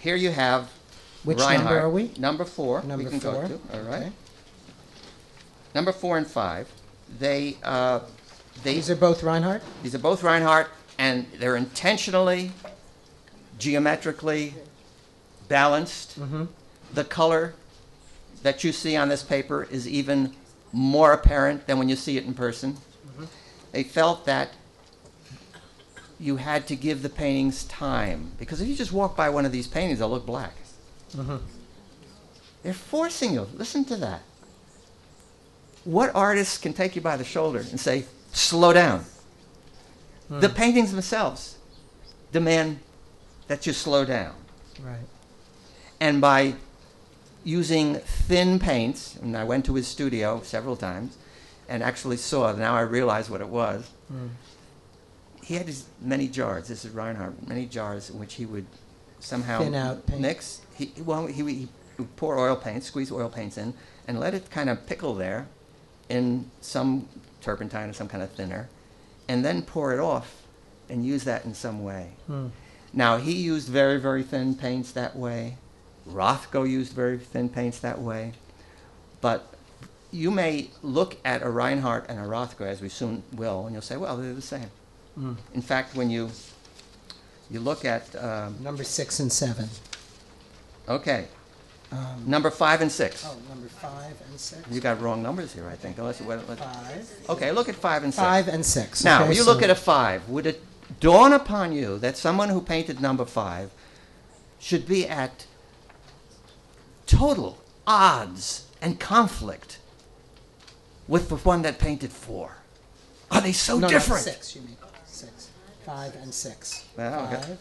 here you have Which Reinhardt. number are we? Number four. Number we can four. go to. All right. Okay. Number four and five. They uh, they These are both Reinhardt? these are both Reinhardt, and they're intentionally, geometrically balanced. Mm-hmm. The color that you see on this paper is even more apparent than when you see it in person. They felt that you had to give the paintings time because if you just walk by one of these paintings, they'll look black. They're forcing you. Listen to that. What artist can take you by the shoulder and say, slow down? The paintings themselves demand that you slow down. Right. And by using thin paints, and I went to his studio several times and actually saw, now I realize what it was. Mm. He had these many jars, this is Reinhardt, many jars in which he would somehow Thin out paint. mix. He, well, he, would- he would pour oil paint, squeeze oil paints in, and let it kind of pickle there in some turpentine or some kind of thinner, and then pour it off and use that in some way. Hmm. Now, he used very, very thin paints that way. Rothko used very thin paints that way. But you may look at a Reinhardt and a Rothko, as we soon will, and you'll say, well, they're the same. Mm. In fact, when you, you look at, um, Number six and seven. okay, Um, number five and six. oh, number five and six? You got wrong numbers here, I think. Unless, what, what, Five. okay, look at five and six. Five and six. Now, okay, when you so- look at a five, would it dawn upon you that someone who painted number five should be at total odds and conflict with the one that painted four? Are they so no, no, different? six, you mean. Five and six. Well, okay. Five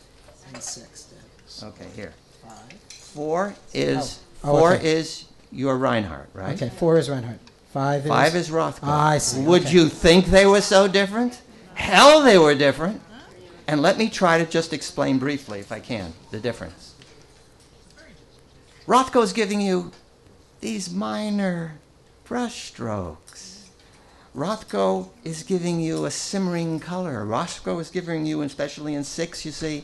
and six. Okay, here. Five. Four is Oh. Oh, four okay. is your Reinhardt, right? Okay, four is Reinhardt. Five is. Five is Rothko. Ah, I see, Would okay. you think they were so different? Hell, they were different. And let me try to just explain briefly, if I can, the difference. Rothko's giving you these minor brush strokes. Rothko is giving you a simmering color. Rothko is giving you, especially in six, you see,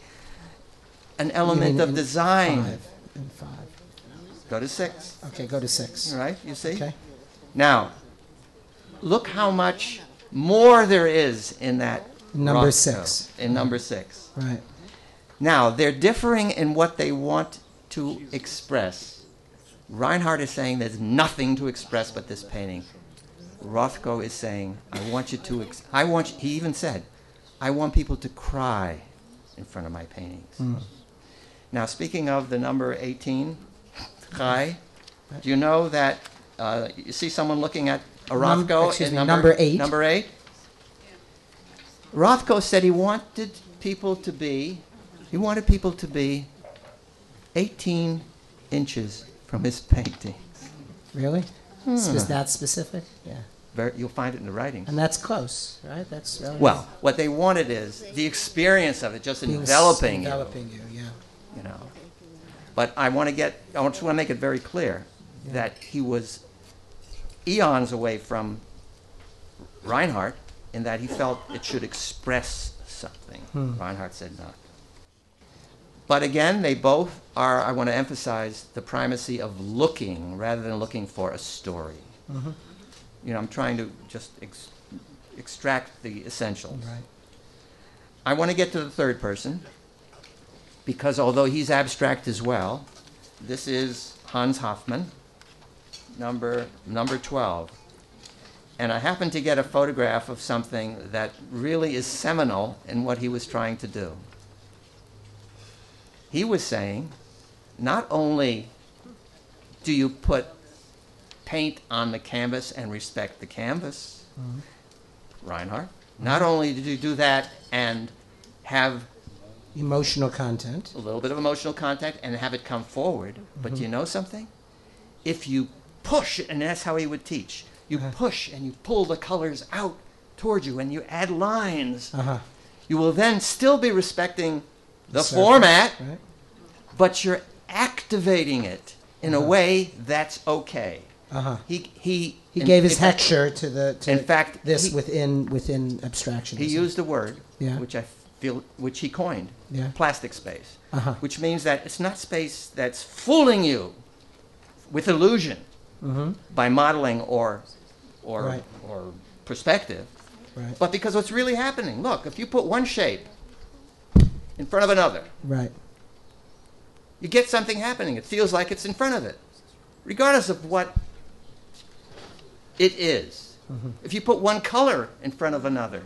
an element of design. Five and five. Go to six, Okay, go to six. all right? You see? Okay. Now, look how much more there is in that Number Rothko, six. In number six. Right. Now, they're differing in what they want to express. Reinhardt is saying there's nothing to express but this painting. Rothko is saying, I want you to, ex- I want, he even said, I want people to cry in front of my paintings. Mm. Now, speaking of the number 18, Chai, do you know that uh, you see someone looking at a Num- Rothko excuse in me, number eight. Number eight. Rothko said he wanted people to be, he wanted people to be 18 inches from his paintings. Really? Hmm. Is that specific? Yeah. Very, you'll find it in the writing. And that's close, right? That's really Well, what they wanted is the experience of it, just being s- enveloping you. enveloping you. Yeah. you know. But I want to get, I just want to make it very clear that he was eons away from Reinhardt in that he felt it should express something. Hmm. Reinhardt said not. But again, they both are, I want to emphasize the primacy of looking rather than looking for a story. Mhm. You know, I'm trying to just ex- extract the essentials. Right. I want to get to the third person because although he's abstract as well, this is Hans Hofmann, number number 12. And I happened to get a photograph of something that really is seminal in what he was trying to do. He was saying, not only do you put paint on the canvas and respect the canvas, Reinhardt, not only did you do that and have Emotional content. a little bit of emotional content, and have it come forward. But you know something? If you push, and that's how he would teach, you Uh-huh. push and you pull the colors out toward you and you add lines, Uh huh. you will then still be respecting the surface, format, Right. but you're activating it in a Uh-huh. way that's okay. Uh huh. He, he, He in- gave his in fact- texture to the to in fact, this he- within within abstraction. He used a word, Yeah. which I feel, which he coined, Yeah. plastic space, Uh-huh. which means that it's not space that's fooling you with illusion Mm-hmm. by modeling or, or, Right. or perspective, Right. but because what's really happening. Look, if you put one shape in front of another, Right. you get something happening. It feels like it's in front of it, regardless of what it is. If you put one color in front of another,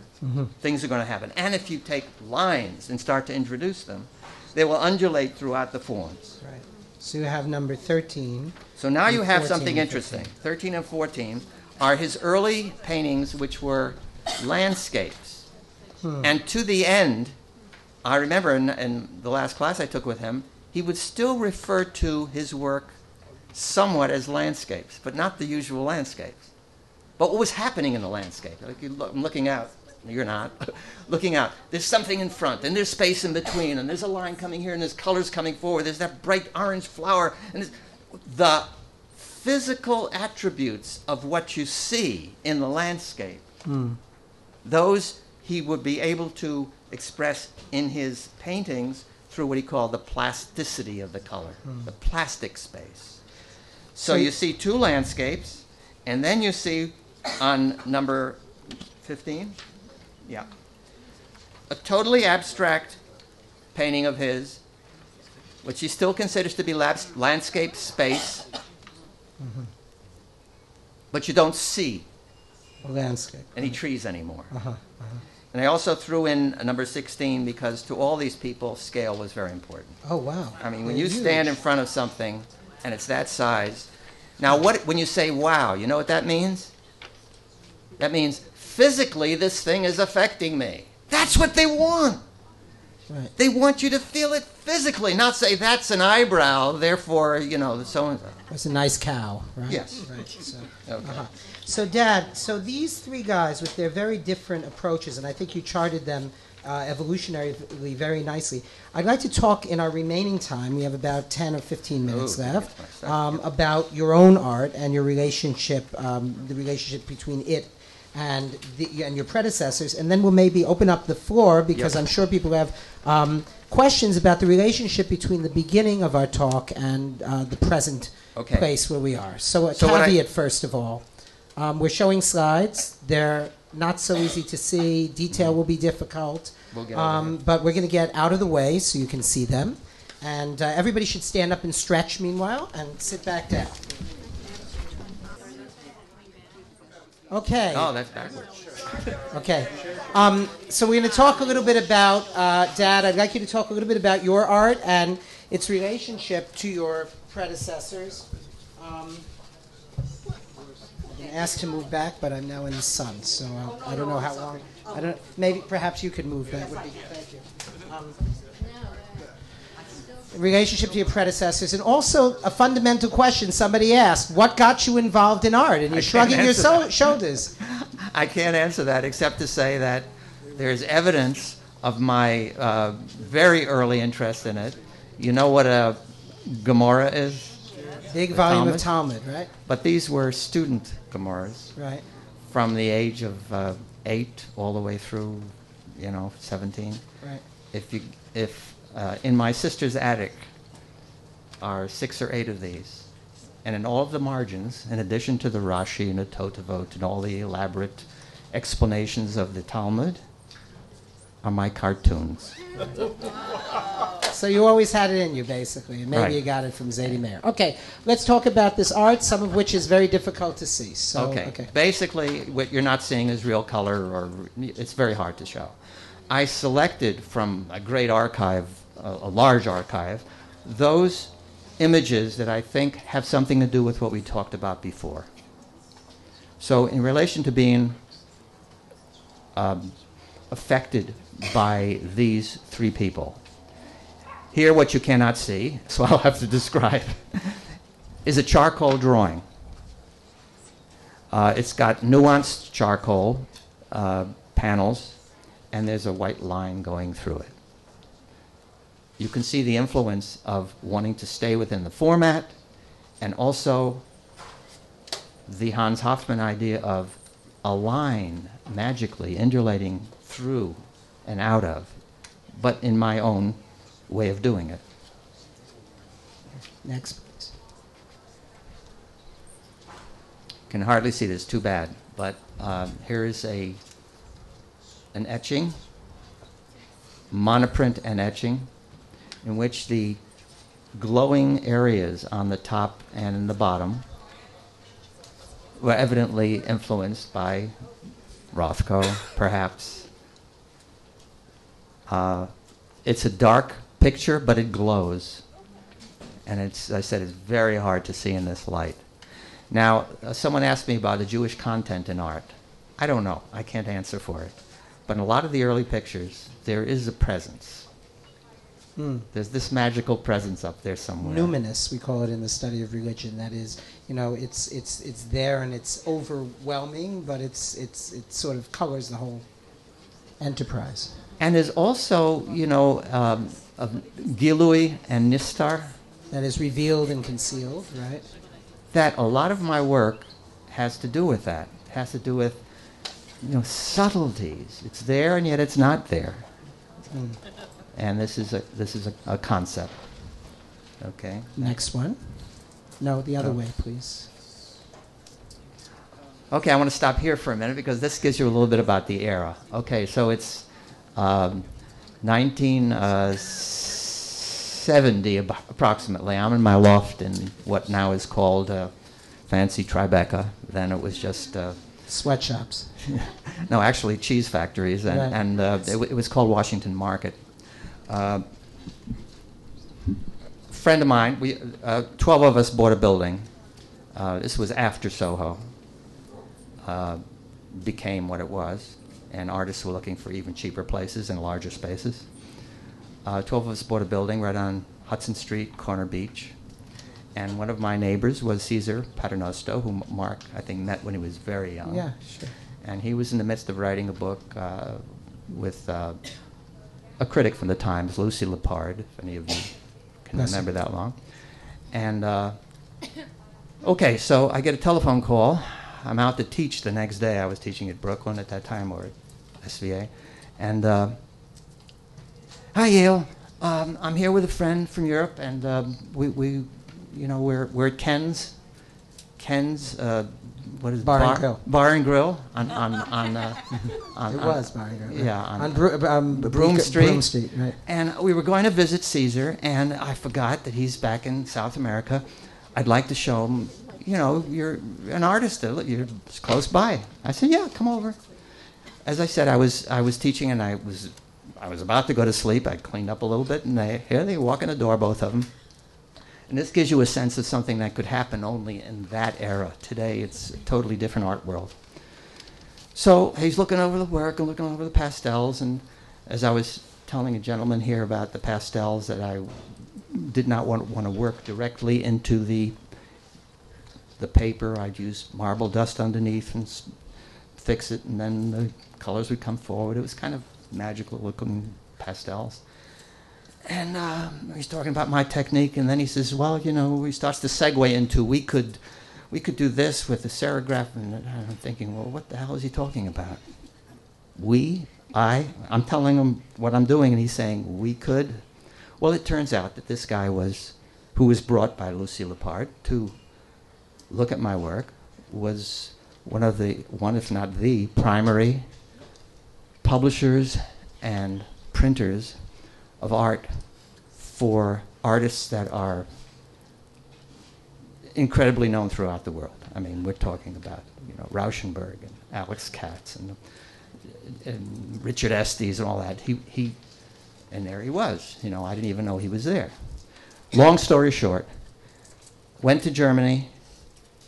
things are going to happen. And if you take lines and start to introduce them, they will undulate throughout the forms. Right. So you have number 13. So now you have something interesting. 13 and 14 are his early paintings, which were landscapes. Hmm. And to the end, I remember in, in the last class I took with him, he would still refer to his work somewhat as landscapes, but not the usual landscapes. But what was happening in the landscape? Like you look, I'm looking out. You're not. looking out. There's something in front, and there's space in between, and there's a line coming here, and there's colors coming forward. There's that bright orange flower, and the physical attributes of what you see in the landscape. Hmm. Those he would be able to express in his paintings through what he called the plasticity of the color, hmm. the plastic space. So So you- see two landscapes, and then you see on number 15, yeah, a totally abstract painting of his, which he still considers to be landscape space, but you don't see A landscape. any trees anymore. Uh-huh. And I also threw in a number 16 because to all these people, scale was very important. Oh, wow. I mean, when They're you stand in front of something and it's that size, now what when you say wow, you know what that means? That means physically this thing is affecting me. That's what they want. Right. They want you to feel it physically, not say that's an eyebrow, therefore, you know, so and so. It's a nice cow, right? Yes. Right. So, Okay. uh-huh. so, Dad, so these three guys with their very different approaches, and I think you charted them uh, evolutionarily very nicely. I'd like to talk in our remaining time, we have about 10 or 15 minutes left, that's um, about your own art and your relationship, um, the relationship between it and the, and your predecessors, and then we'll maybe open up the floor because Yep. I'm sure people have um, questions about the relationship between the beginning of our talk and uh, the present Okay. place where we are. So a So what I- caveat first of all, um, we're showing slides. They're not so easy to see. Detail will be difficult. We'll um, but we're going to get out of the way so you can see them. And uh, everybody should stand up and stretch meanwhile and sit back down. Okay. Oh, that's backwards. Okay. Um, so we're going to talk a little bit about, uh, Dad, I'd like you to talk a little bit about your art and its relationship to your predecessors. Um, I've been asked to move back, but I'm now in the sun, so uh, I don't know how long. I don't. Maybe perhaps you could move. That would be. Thank you. Um, relationship to your predecessors, and also a fundamental question somebody asked: What got you involved in art? And you're shrugging your so- shoulders. I can't answer that except to say that there's evidence of my uh, very early interest in it. You know what a Gemara is? Big The volume of Talmud, right? But these were student Gemaras Right. from the age of uh, eight all the way through, you know, 17. Right. If you, if uh, in my sister's attic are six or eight of these, and in all of the margins, in addition to the Rashi and the Tosafot and all the elaborate explanations of the Talmud, are my cartoons. So you always had it in you, basically, and maybe Right. you got it from Zadie Mayer. Okay, let's talk about this art, some of which is very difficult to see. So, okay. Basically, what you're not seeing is real color, or it's very hard to show. I selected from a great archive, a, a large archive, those images that I think have something to do with what we talked about before. So, in relation to being um, affected by these three people, here what you cannot see, so I'll have to describe, is a charcoal drawing. Uh, it's got nuanced charcoal uh, panels, and there's a white line going through it. You can see the influence of wanting to stay within the format, and also the Hans Hofmann idea of a line magically undulating through and out of but in my own way of doing it. Next, please. Can hardly see this, too bad. But um, here is a an etching, monoprint and etching, in which the glowing areas on the top and in the bottom were evidently influenced by Rothko, perhaps. Uh, it's a dark picture, but it glows. And it's, I said, it's very hard to see in this light. Now, uh, someone asked me about the Jewish content in art. I don't know. I can't answer for it. But in a lot of the early pictures, there is a presence. Hmm. There's this magical presence up there somewhere. Numinous, we call it in the study of religion. That is, you know, it's it's it's there and it's overwhelming, but it's it's it sort of colors the whole enterprise. And there's also, you know, um, Gilui and Nistar, That is revealed and concealed, right? that a lot of my work has to do with that. It has to do with, you know, subtleties. It's there and yet it's not there. Mm. And this is a, this is a, a concept. Okay? Next one. No, the other Oh. way, please. Okay, I want to stop here for a minute because this gives you a little bit about the era. Okay, so it's um, 1970 ab- approximately. I'm in my loft in what now is called uh, Fancy Tribeca. Then it was just, uh, Sweatshops. no, actually cheese factories, and, Right. and uh, it, it was called Washington Market. Uh, friend of mine, we, uh, 12 of us bought a building. Uh, this was after Soho uh, became what it was, and artists were looking for even cheaper places and larger spaces. Uh, 12 of us bought a building right on Hudson Street, Corner Beach. And one of my neighbors was César Paternosto, whom Mark, I think, met when he was very young. Yeah, sure. And he was in the midst of writing a book uh, with uh, a critic from the Times, Lucy Lippard, if any of you can remember that long. And uh, okay, so I get a telephone call. I'm out to teach the next day. I was teaching at Brooklyn at that time or at SVA. And uh, hi, Yale. Um, I'm here with a friend from Europe, and um, we, we, you know, we're, we're at Ken's. Ken's, uh, what is it? Bar and Grill. Bar and Grill on on on. Uh, on It was Barringer. right? Yeah, on, On Bro- um, Broome Broome Street. Street, right. and we were going to visit César, and I forgot that he's back in South America. I'd like to show him, you know, you're an artist, uh, you're close by. I said, yeah, come over. As I said, I was I was teaching, and I was I was about to go to sleep. I cleaned up a little bit, and they here they walk in the door, both of them. And this gives you a sense of something that could happen only in that era. Today, it's a totally different art world. So he's looking over the work and looking over the pastels, and as I was telling a gentleman here about the pastels that I did not want, want to work directly into the the paper. I'd use marble dust underneath and fix it, and then the colors would come forward. It was kind of magical looking pastels. And uh, he's talking about my technique, and then he says, "Well, you know," he starts to segue into we could, we could do this with the serigraph, and I'm thinking, well, what the hell is he talking about? We, I, I'm telling him what I'm doing, and he's saying we could. Well, it turns out that this guy was, who was brought by Lucy Lippard to look at my work, was one of the one, if not the primary publishers and printers of art for artists that are incredibly known throughout the world. I mean, we're talking about you know Rauschenberg and Alex Katz and, and Richard Estes and all that. He he, and there he was. You know, I didn't even know he was there. Long story short, went to Germany,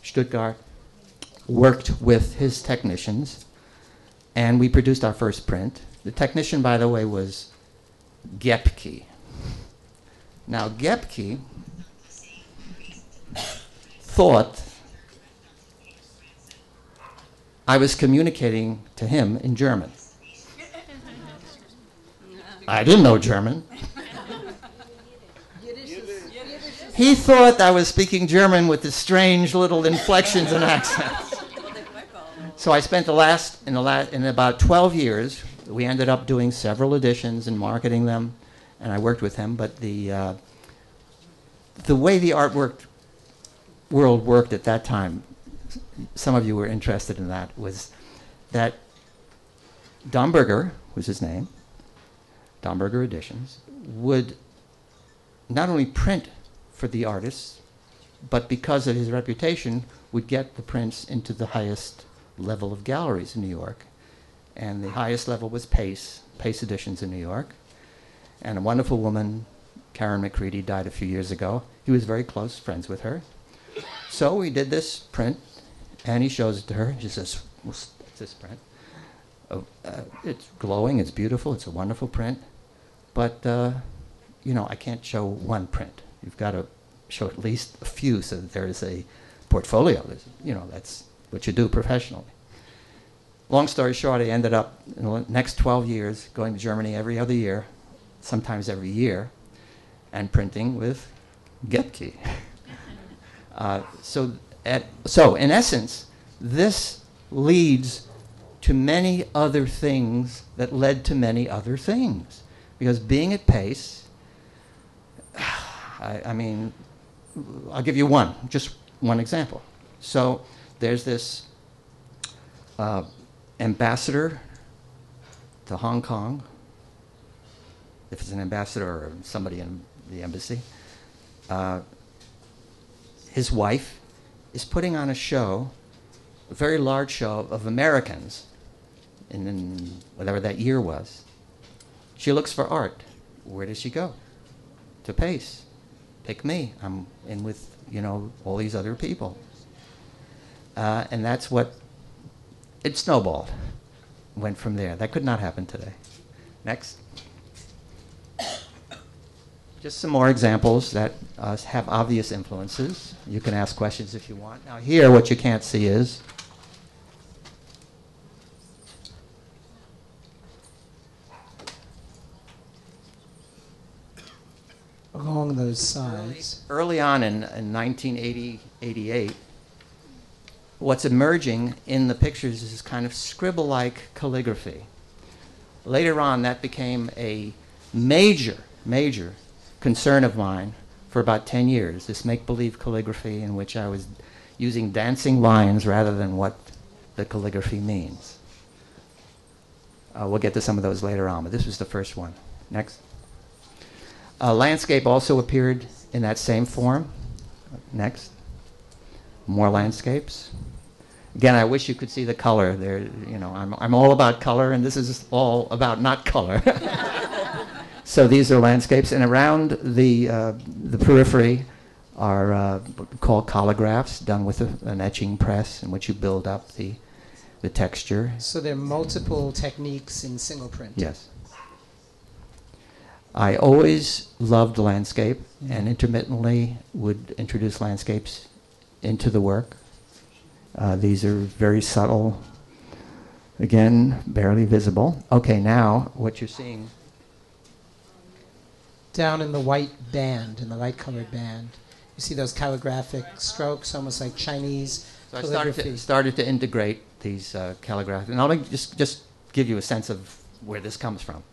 Stuttgart, worked with his technicians, and we produced our first print. The technician, by the way, was Gepke. Now, Gepke thought I was communicating to him in German. I didn't know German. He thought I was speaking German with the strange little inflections and accents. So I spent the last in the last in about 12 years we ended up doing several editions and marketing them, and I worked with him. But the uh, the way the artwork world worked at that time, some of you were interested in that, was that Domberger was his name, Domberger Editions, would not only print for the artists, but because of his reputation, would get the prints into the highest level of galleries in New York. And the highest level was Pace, Pace Editions in New York. And a wonderful woman, Karen McCready, died a few years ago. He was very close friends with her. So we did this print, and he shows it to her. She says, What's this print? Oh, uh, it's glowing, it's beautiful, it's a wonderful print. But, uh, you know, I can't show one print. You've got to show at least a few so that there is a portfolio. There's, you know, that's what you do professionally. Long story short, I ended up in the next 12 years going to Germany every other year, sometimes every year, and printing with Gepke. uh, so, at, so, in essence, this leads to many other things that led to many other things. Because being at Pace, I, I mean, I'll give you one, just one example. So there's this uh, ambassador to Hong Kong, if it's an ambassador or somebody in the embassy. Uh, his wife is putting on a show, a very large show of Americans, in, in whatever that year was. She looks for art. Where does she go? To Pace pick me. I'm in with, you know, all these other people. Uh, and that's what it snowballed. Went from there. That could not happen today. Next. Just some more examples that uh, have obvious influences. You can ask questions if you want. Now, here, what you can't see is along those sides. Early on in, in 1980, 88, what's emerging in the pictures is this kind of scribble like calligraphy. Later on, that became a major, major concern of mine for about 10 years this make believe calligraphy, in which I was using dancing lines rather than what the calligraphy means. Uh, we'll get to some of those later on, but this was the first one. Next. Uh, landscape also appeared in that same form. Next. More landscapes. Again, I wish you could see the color. There, you know, I'm, I'm all about color, and this is all about not color. so these are landscapes, and around the uh, the periphery are uh, called collagraphs, done with a, an etching press, in which you build up the the texture. So there are multiple techniques in single print. Yes. I always loved landscape and intermittently would introduce landscapes into the work. Uh, these are very subtle, again, barely visible. Okay, now what you're seeing. Down in the white band, in the light colored band, you see those calligraphic strokes, almost like Chinese So I started calligraphy. to, started to integrate these uh, calligraphic. And I'll just, just give you a sense of where this comes from.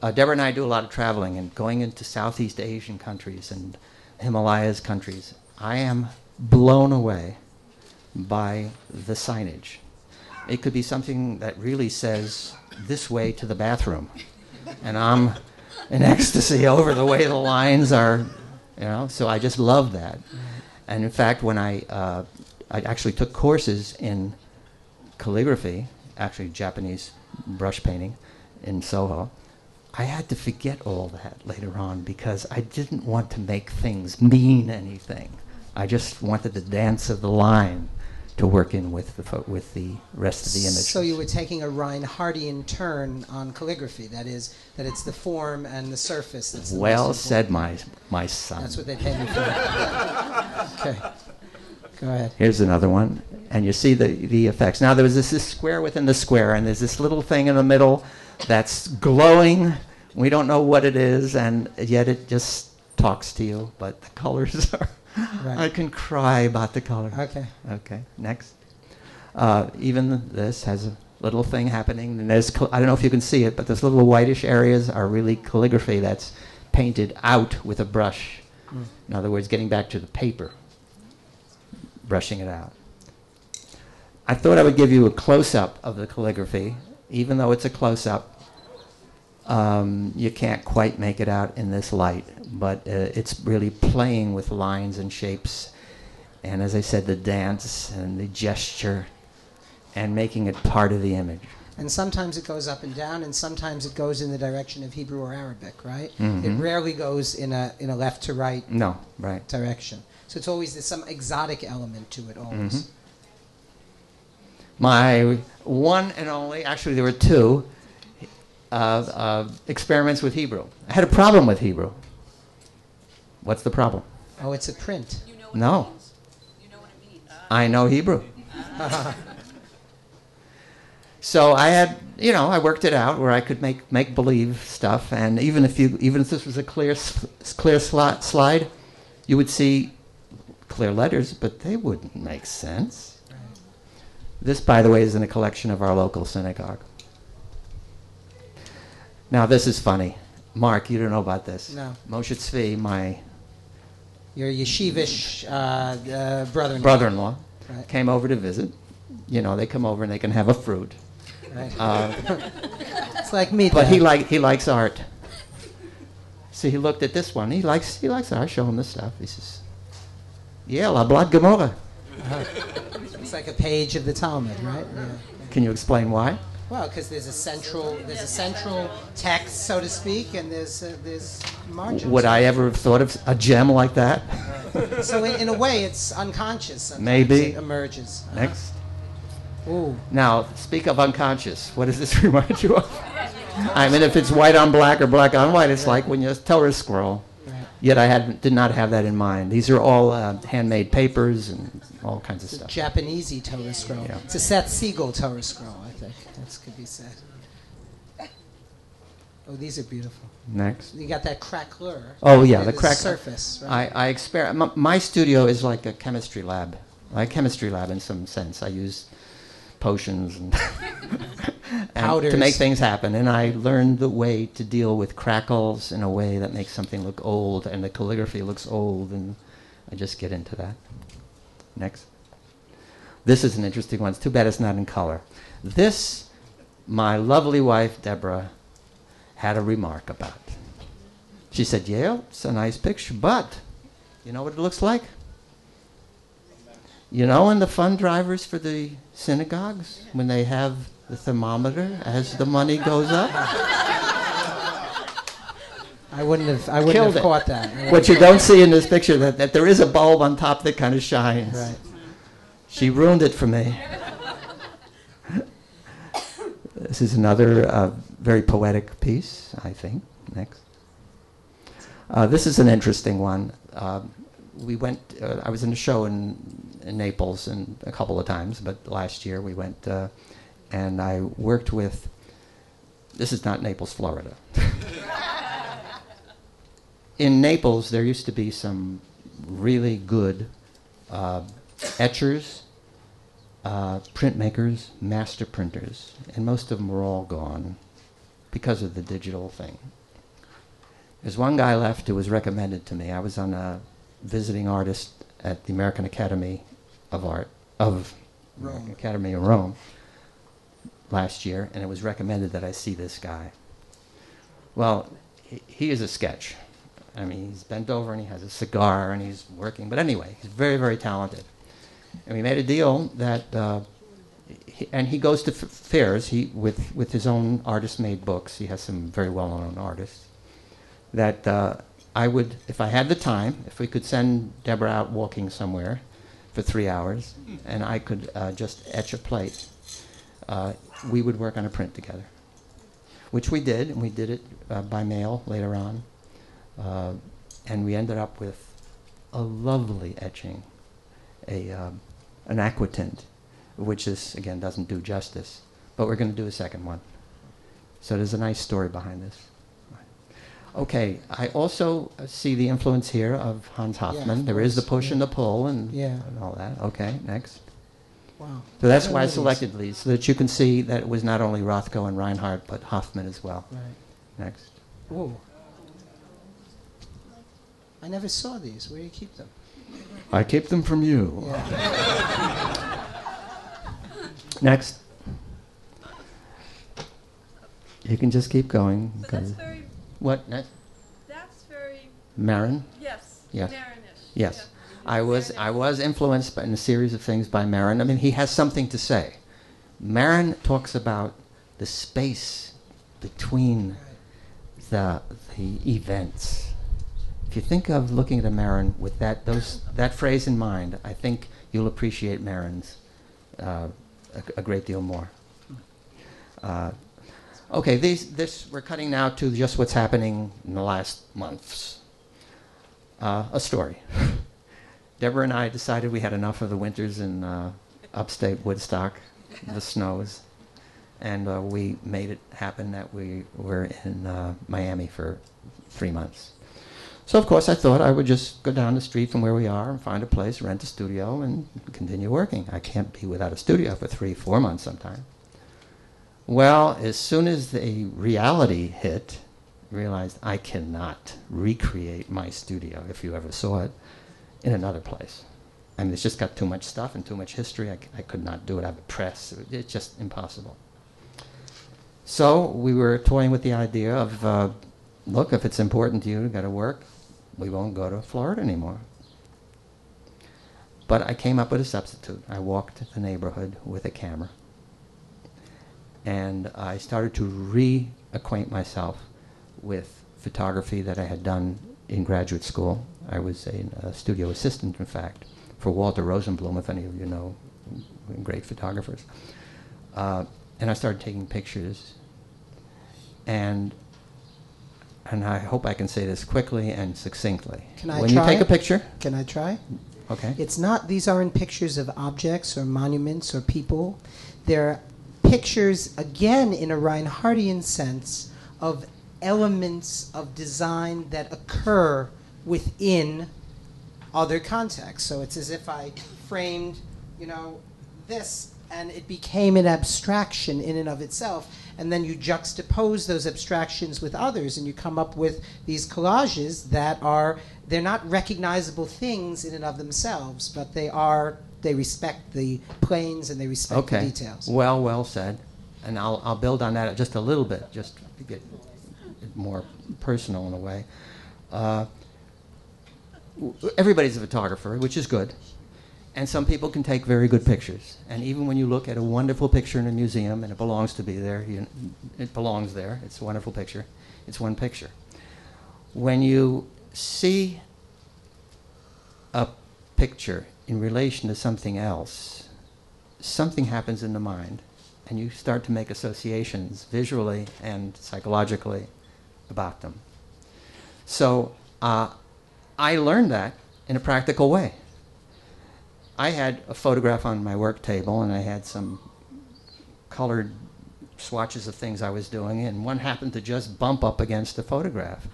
Uh, Deborah and I do a lot of traveling and going into Southeast Asian countries and Himalayas countries. I am blown away by the signage. It could be something that really says this way to the bathroom. And I'm in ecstasy over the way the lines are, you know, so I just love that. And in fact, when I, uh, I actually took courses in calligraphy, actually Japanese brush painting in Soho, I had to forget all that later on because I didn't want to make things mean anything. I just wanted the dance of the line to work in with the fo- with the rest of the image. So you were taking a Reinhardtian turn on calligraphy. That is, that it's the form and the surface that's the well said, my my son. That's what they pay me for. okay, go ahead. Here's another one, and you see the the effects. Now there was this, this square within the square, and there's this little thing in the middle that's glowing. We don't know what it is, and yet it just talks to you. But the colors are. Right. I can cry about the color. Okay. Okay. Next. Uh, even this has a little thing happening. And there's, I don't know if you can see it, but those little whitish areas are really calligraphy that's painted out with a brush. In other words, getting back to the paper, brushing it out. I thought I would give you a close up of the calligraphy, even though it's a close up. Um, you can't quite make it out in this light, but uh, it's really playing with lines and shapes, and as I said, the dance and the gesture, and making it part of the image. And sometimes it goes up and down, and sometimes it goes in the direction of Hebrew or Arabic, right? It Mhm. rarely goes in a in a left to right No, right. direction. So it's always there's some exotic element to it always. Mhm. My one and only, actually, there were two uh, uh, experiments with Hebrew. I had a problem with Hebrew. What's the problem? Oh, it's a print. You know what No. it means. You know what it means. I know Hebrew. so I had, you know, I worked it out where I could make make believe stuff, and even if you, even if this was a clear clear sli- slide, you would see clear letters, but they wouldn't make sense. This, by the way, is in a collection of our local synagogue. Now, this is funny. Mark, you don't know about this. No. Moshe Tzvi, my Your yeshivish uh, uh, brother. brother-in-law, Right. came over to visit. You know, they come over and they can have a fruit. Right. Uh, it's like me. but he like he likes art. So he looked at this one. He likes he likes art. I show him this stuff. He says, "Yeah, la Blatt Gemara." It's like a page of the Talmud, right? Yeah. Can you explain why? Well, because there's a central there's a central text, so to speak, and there's uh, there's margins. Would I ever have thought of a gem like that? So in, in a way, it's unconscious. Sometimes Maybe. it emerges. Next. Ooh. Now, speak of unconscious. What does this remind you of? I mean, if it's white on black or black on white, it's like when you Torah scroll. Right. Yet I had, did not have that in mind. These are all uh, handmade papers and all kinds of It's stuff. Japanesey Torah scroll. Yeah. It's a Seth Siegel Torah scroll, I think. That could be said. Oh, these are beautiful. Next. You got that crackler. Oh, yeah, the crack- surface. Right? I, I exper- my, my studio is like a chemistry lab. Like chemistry lab in some sense. I use potions and, and to make things happen. And I learned the way to deal with crackles in a way that makes something look old, and the calligraphy looks old, and I just get into that. Next. This is an interesting one. It's too bad it's not in color. This, my lovely wife Deborah, had a remark about. She said, "Yeah, it's a nice picture, but you know what it looks like? You know, and the fund drivers for the synagogues, when they have the thermometer as the money goes up, I wouldn't have. I wouldn't Killed have it. caught that. what you don't see in this picture that, that there is a bulb on top that kind of shines. Right. She ruined it for me. this is another uh, very poetic piece, I think. Next. Uh, this is an interesting one. Uh, we went. Uh, I was in a show in, in Naples and a couple of times, but last year we went, uh, and I worked with. This is not Naples, Florida. in Naples, there used to be some really good uh, etchers, uh, printmakers, master printers, and most of them were all gone because of the digital thing. There's one guy left who was recommended to me. I was on a visiting artist at the American Academy of Art of American Rome. Academy of Rome last year, and it was recommended that I see this guy. Well, he, he is a sketch. I mean, he's bent over and he has a cigar and he's working. But anyway, he's very, very talented. And we made a deal that, uh, he, and he goes to f- fairs he, with, with his own artist-made books. He has some very well-known artists. That uh, I would, if I had the time, if we could send Deborah out walking somewhere for three hours, and I could uh, just etch a plate, uh, we would work on a print together. Which we did, and we did it uh, by mail later on. Uh, and we ended up with a lovely etching, a um, an aquatint, which this again doesn't do justice, but we're going to do a second one. So there's a nice story behind this. Okay, I also uh, see the influence here of Hans Yeah, Hofmann. there is the push yeah. and the pull and, Yeah. and all that. Okay, next. Wow. So that's why I know selected these, so that you can see that it was not only Rothko and Reinhardt, but Hofmann as well. Right. Next. Whoa. I never saw these. Where do you keep them? I keep them from you. Yeah. Next. You can just keep going. But that's 'cause- very, What? That's very, Marin? yes, Yes. Marinish. Yes. Yeah. I was I was influenced by, in a series of things by Marin. I mean, he has something to say. Marin talks about the space between the the events. If you think of looking at a Marin with that those that phrase in mind, I think you'll appreciate Marin's uh, a, a great deal more. Uh, okay, these this we're cutting now to just what's happening in the last months. Uh, a story. Deborah and I decided we had enough of the winters in uh, upstate Woodstock, the snows, and uh, we made it happen that we were in uh, Miami for three months. So, of course, I thought I would just go down the street from where we are and find a place, rent a studio, and continue working. I can't be without a studio for three, four months sometime. Well, as soon as the reality hit, realized I cannot recreate my studio, if you ever saw it, in another place. I mean, it's just got too much stuff and too much history. I, I could not do it. I have a press. It's just impossible. So we were toying with the idea of, uh, look, if it's important to you to go to work, we won't go to Florida anymore. But I came up with a substitute. I walked the neighborhood with a camera. And I started to reacquaint myself with photography that I had done in graduate school. I was a, a studio assistant, in fact, for Walter Rosenblum, if any of you know great photographers. Uh, and I started taking pictures. And and I hope I can say this quickly and succinctly. Can I when try you take a picture, Can I try? okay. It's not, these aren't pictures of objects or monuments or people. They're pictures, again, in a Reinhardtian sense, of elements of design that occur within other contexts. So it's as if I framed, you know, this and it became an abstraction in and of itself. And then you juxtapose those abstractions with others and you come up with these collages that are, they're not recognizable things in and of themselves, but they are, they respect the planes and they respect Okay. the details. Well, well said. And I'll, I'll build on that just a little bit, just to get more personal in a way. Uh, everybody's a photographer, which is good. And some people can take very good pictures. And even when you look at a wonderful picture in a museum and it belongs to be there, you, it belongs there. It's a wonderful picture. It's one picture. When you see a picture in relation to something else, something happens in the mind, and you start to make associations visually and psychologically about them. So uh, I learned that in a practical way. I had a photograph on my work table, and I had some colored swatches of things I was doing, and one happened to just bump up against a photograph.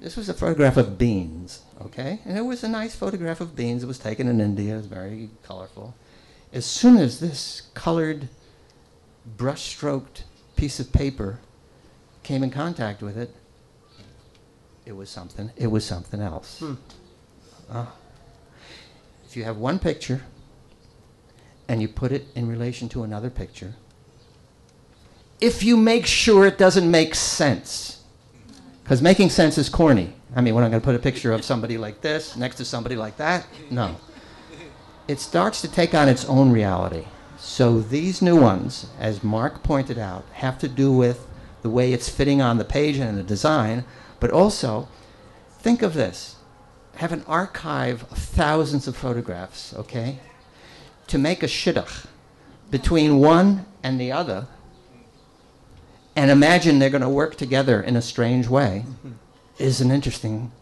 This was a photograph of beans, okay? And it was a nice photograph of beans. It was taken in India. It was very colorful. As soon as this colored, brush-stroked piece of paper came in contact with it, it was something. It was something else. Hmm. Uh, if you have one picture and you put it in relation to another picture, if you make sure it doesn't make sense, because making sense is corny. I mean, when I'm going to put a picture of somebody like this next to somebody like that, no. It starts to take on its own reality. So these new ones, as Mark pointed out, have to do with the way it's fitting on the page and the design, but also think of this have an archive of thousands of photographs, okay? To make a shidduch between one and the other, and imagine they're going to work together in a strange way, is an interesting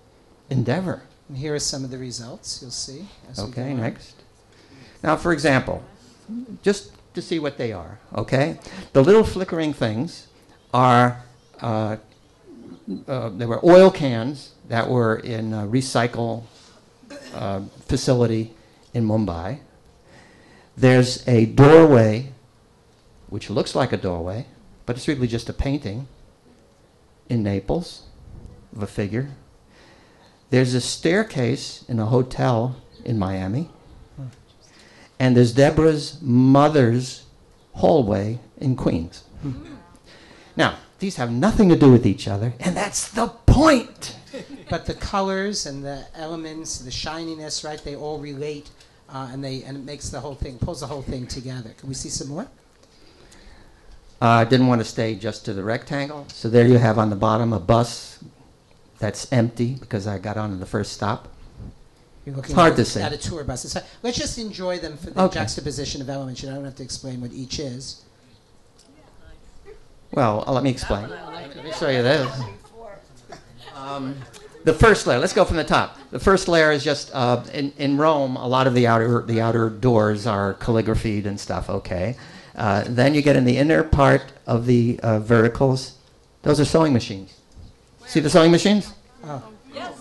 endeavor. And here are some of the results you'll see. Okay, next. Now, for example, just to see what they are, okay? The little flickering things are, uh, uh, there were oil cans that were in a recycle uh, facility in Mumbai. There's a doorway, which looks like a doorway, but it's really just a painting in Naples of a figure. There's a staircase in a hotel in Miami. And there's Deborah's mother's hallway in Queens. Now, these have nothing to do with each other, and that's the point. But the colors and the elements, the shininess, right? They all relate, uh, and they and it makes the whole thing pulls the whole thing together. Can we see some more? I didn't want to stay just to the rectangle, so there you have on the bottom a bus that's empty because I got on the first stop. You're looking It's hard at, to say. at a tour bus. So let's just enjoy them for the Okay. juxtaposition of elements. You don't have to explain what each is. Well, uh, let me explain. Let me show you this. Um, the first layer. Let's go from the top. The first layer is just uh, in, in Rome. A lot of the outer the outer doors are calligraphied and stuff. Okay. Uh, then you get in the inner part of the uh, verticals. Those are sewing machines. See the sewing machines? Oh, Yes.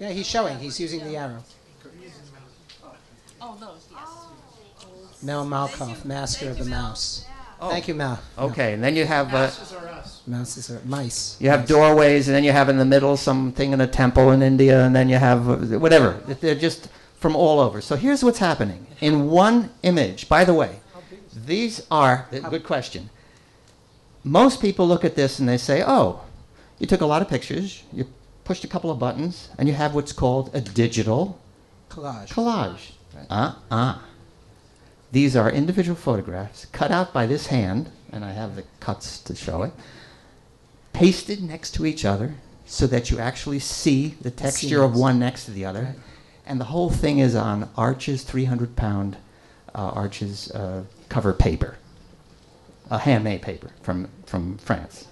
yeah, he's showing. He's using the arrow. Oh, those, yes. Mel Malkoff, master of the mouse. Thank you, Mel. Okay. And then you have uh, Mouses are mice. You have Mice. doorways, and then you have in the middle something in a temple in India, and then you have uh, whatever. They're just from all over. So here's what's happening in one image. By the way, these are good question. Most people look at this and they say, "Oh, you took a lot of pictures, you pushed a couple of buttons, and you have what's called a digital collage. collage." Uh-uh. These are individual photographs cut out by this hand, and I have the cuts to show it, pasted next to each other so that you actually see the texture of one next to the other. And the whole thing is on Arches 300 pound uh, Arches uh, cover paper, a handmade paper from, from France.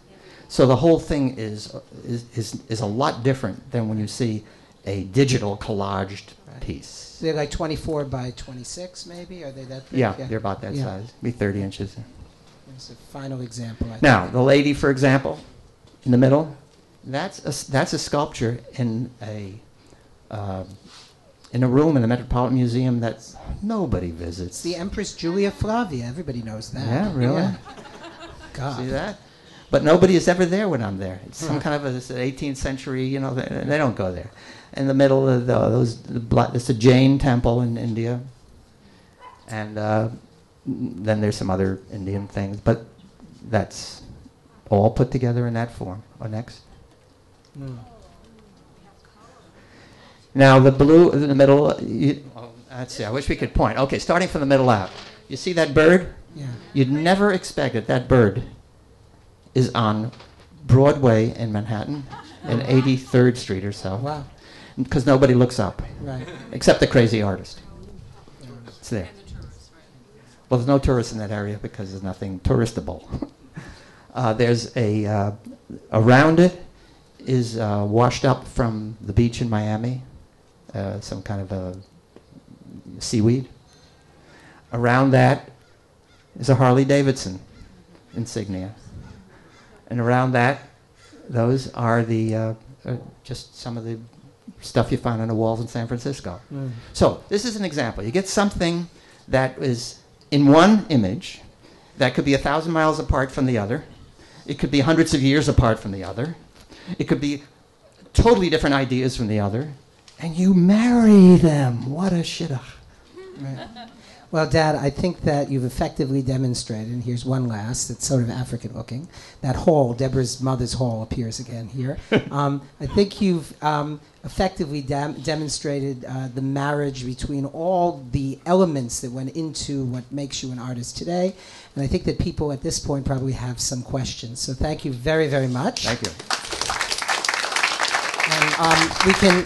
So the whole thing is, is, is, is a lot different than when you see a digital collaged piece. They're like 24 by 26, maybe? Are they that big? Yeah, they're about that Yeah. size, be 30 inches. It's a final example. I Now, the lady, for example, in the middle, that's a, s- that's a sculpture in a uh, in a room in the Metropolitan Museum that nobody visits. It's the Empress Julia Flavia. Everybody knows that. Yeah, really? God. See that? But nobody is ever there when I'm there. It's some kind of a 18th century, you know, they, they don't go there. In the middle of the, those, the black, it's a Jain temple in India. And uh, then there's some other Indian things, but that's all put together in that form. Or next. Mm. Now the blue in the middle. You, oh, let's see. I wish we could point. Okay, starting from the middle out. You see that bird? Yeah. You'd never expect that that bird is on Broadway in Manhattan, and 83rd Street or so, Wow. because nobody looks up Right. except the crazy artist. It's there. The tourists, right. Well, there's no tourists in that area because there's nothing touristable. uh, there's a uh, around it is uh, washed up from the beach in Miami, uh, some kind of a seaweed. Around that is a Harley Davidson insignia, and around that, those are the uh, uh, just some of the stuff you find on the walls in San Francisco. Mm. So this is an example. You get something that is in one image that could be a thousand miles apart from the other. It could be hundreds of years apart from the other. It could be totally different ideas from the other. And you marry them. What a shidduch. Right. Well, Dad, I think that you've effectively demonstrated, and here's one last that's sort of African looking. That hall, Deborah's mother's hall, appears again here. um, I think you've um, effectively demonstrated uh, the marriage between all the elements that went into what makes you an artist today. And I think that people at this point probably have some questions. So thank you very, very much. Thank you. And um, we can.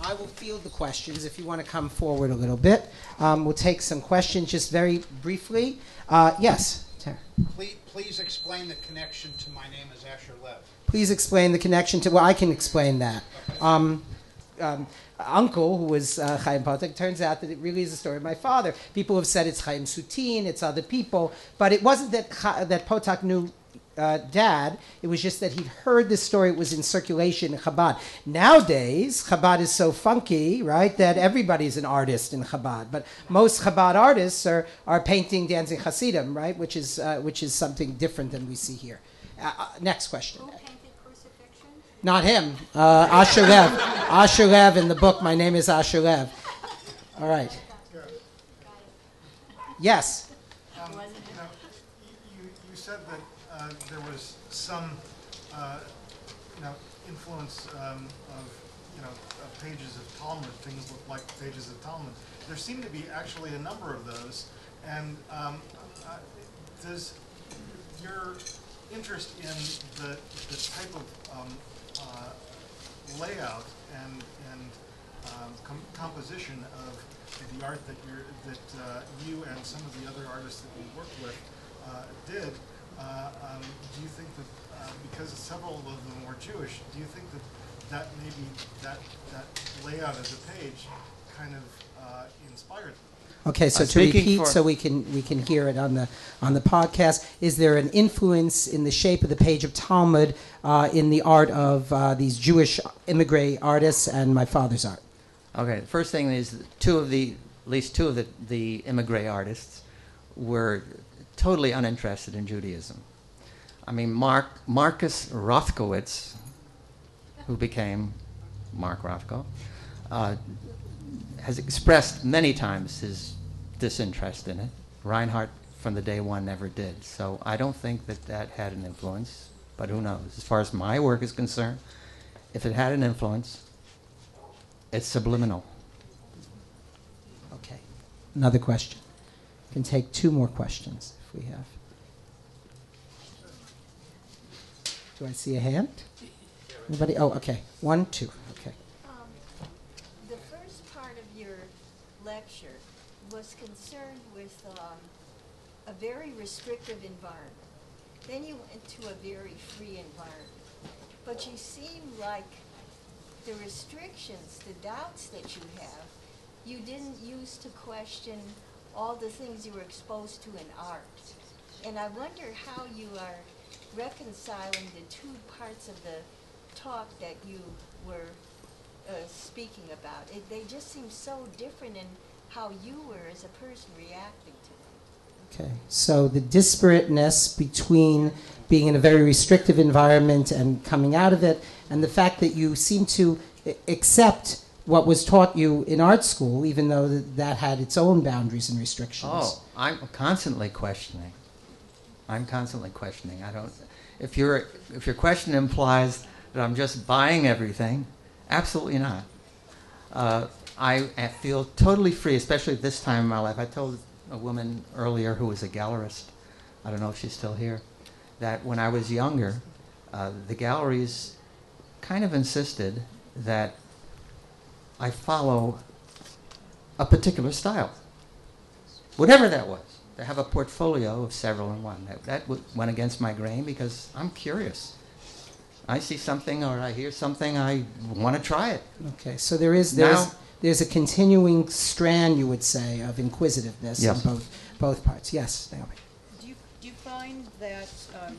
I will field the questions if you want to come forward a little bit. Um, we'll take some questions just very briefly. Uh, yes, Tara. Please, please explain the connection to my name is Asher Lev. Please explain the connection to. Well, I can explain that. Um, um, uncle, who was uh, Chaim Potok, turns out that it really is a story of my father. People have said it's Chaim Soutine, it's other people, but it wasn't that that Potok knew uh, dad. It was just that he'd heard this story. It was in circulation in Chabad. Nowadays, Chabad is so funky, right, that everybody's an artist in Chabad. But most Chabad artists are, are painting, dancing Hasidim, right, which is, uh, which is something different than we see here. Uh, uh, next question. Who painted crucifixion? Not him. Uh, Asher Lev. Asher Lev in the book. My name is Asher Lev. All right. Yes. Um, you, know, you, you said that uh, there was some, uh, you know, influence um, of, you know, of pages of Talmud. Things look like pages of Talmud. There seem to be actually a number of those. And um, uh, does your interest in the, the type of um, uh, layout and, and um, com- composition of the art that that uh, you and some of the other artists that you worked with did, um, do you think that, uh, because several of them were Jewish, do you think that that maybe, that, that layout of the page kind of uh, inspired them? Okay, so Uh, to repeat, so we can we can hear it on the on the podcast. Is there an influence in the shape of the page of Talmud uh, in the art of uh, these Jewish immigrant artists and my father's art? Okay, the first thing is two of the, at least two of the, the immigrant artists were totally uninterested in Judaism. I mean, Mark, Marcus Rothkowitz, who became Mark Rothko, uh, has expressed many times his disinterest in it. Reinhardt, from the day one, never did. So I don't think that that had an influence, but who knows? As far as my work is concerned, if it had an influence, it's subliminal. Okay, another question. Can take two more questions we have. Do I see a hand? Anybody? Oh, okay. One, two. Okay. Um, The first part of your lecture was concerned with um, a very restrictive environment. Then you went to a very free environment. But you seem like the restrictions, the doubts that you have, you didn't use to question all the things you were exposed to in art. And I wonder how you are reconciling the two parts of the talk that you were uh, speaking about. It, they just seem so different in how you were as a person reacting to them. Okay, so the disparateness between being in a very restrictive environment and coming out of it, and the fact that you seem to accept what was taught you in art school, even though that had its own boundaries and restrictions. Oh, I'm constantly questioning. I'm constantly questioning. I don't. If your if your question implies that I'm just buying everything, absolutely not. Uh, I, I feel totally free, especially at this time in my life. I told a woman earlier who was a gallerist. I don't know if she's still here. That when I was younger, uh, the galleries kind of insisted that I follow a particular style whatever that was, to have a portfolio of several in one. That, that w- went against my grain because I'm curious. I see something or I hear something, I want to try it. Okay, so there is there's Now- there's a continuing strand, you would say, of inquisitiveness Yes. on both both parts. Yes, Naomi. Do you, do you find that um,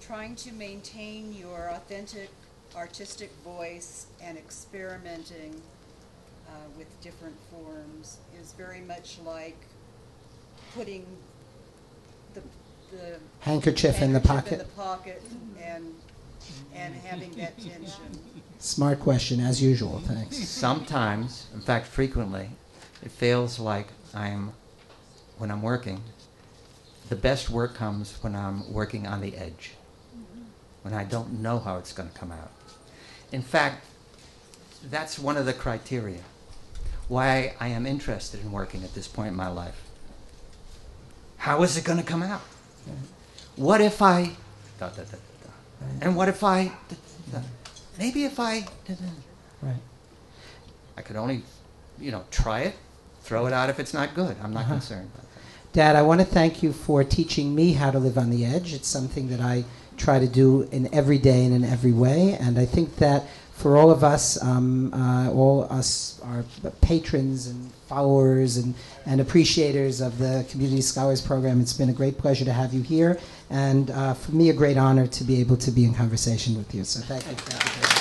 trying to maintain your authentic artistic voice and experimenting uh, with different forms is very much like putting the, the Handkerchief in the pocket. in the pocket and and having that tension? Smart question, as usual. Thanks. Sometimes, in fact, frequently, it feels like I'm, when I'm working, the best work comes when I'm working on the edge, when I don't know how it's going to come out. In fact, that's one of the criteria why I am interested in working at this point in my life. How is it going to come out? What if I. Da, da, da. And what if I. Maybe if I. Right. I could only, you know, try it, throw it out if it's not good. I'm not Uh-huh. concerned. Dad, I want to thank you for teaching me how to live on the edge. It's something that I try to do in every day and in every way. And I think that for all of us, um, uh, all us, our patrons and followers and, and appreciators of the Community Scholars Program, it's been a great pleasure to have you here, and uh, for me, a great honor to be able to be in conversation with you. So. Thank you.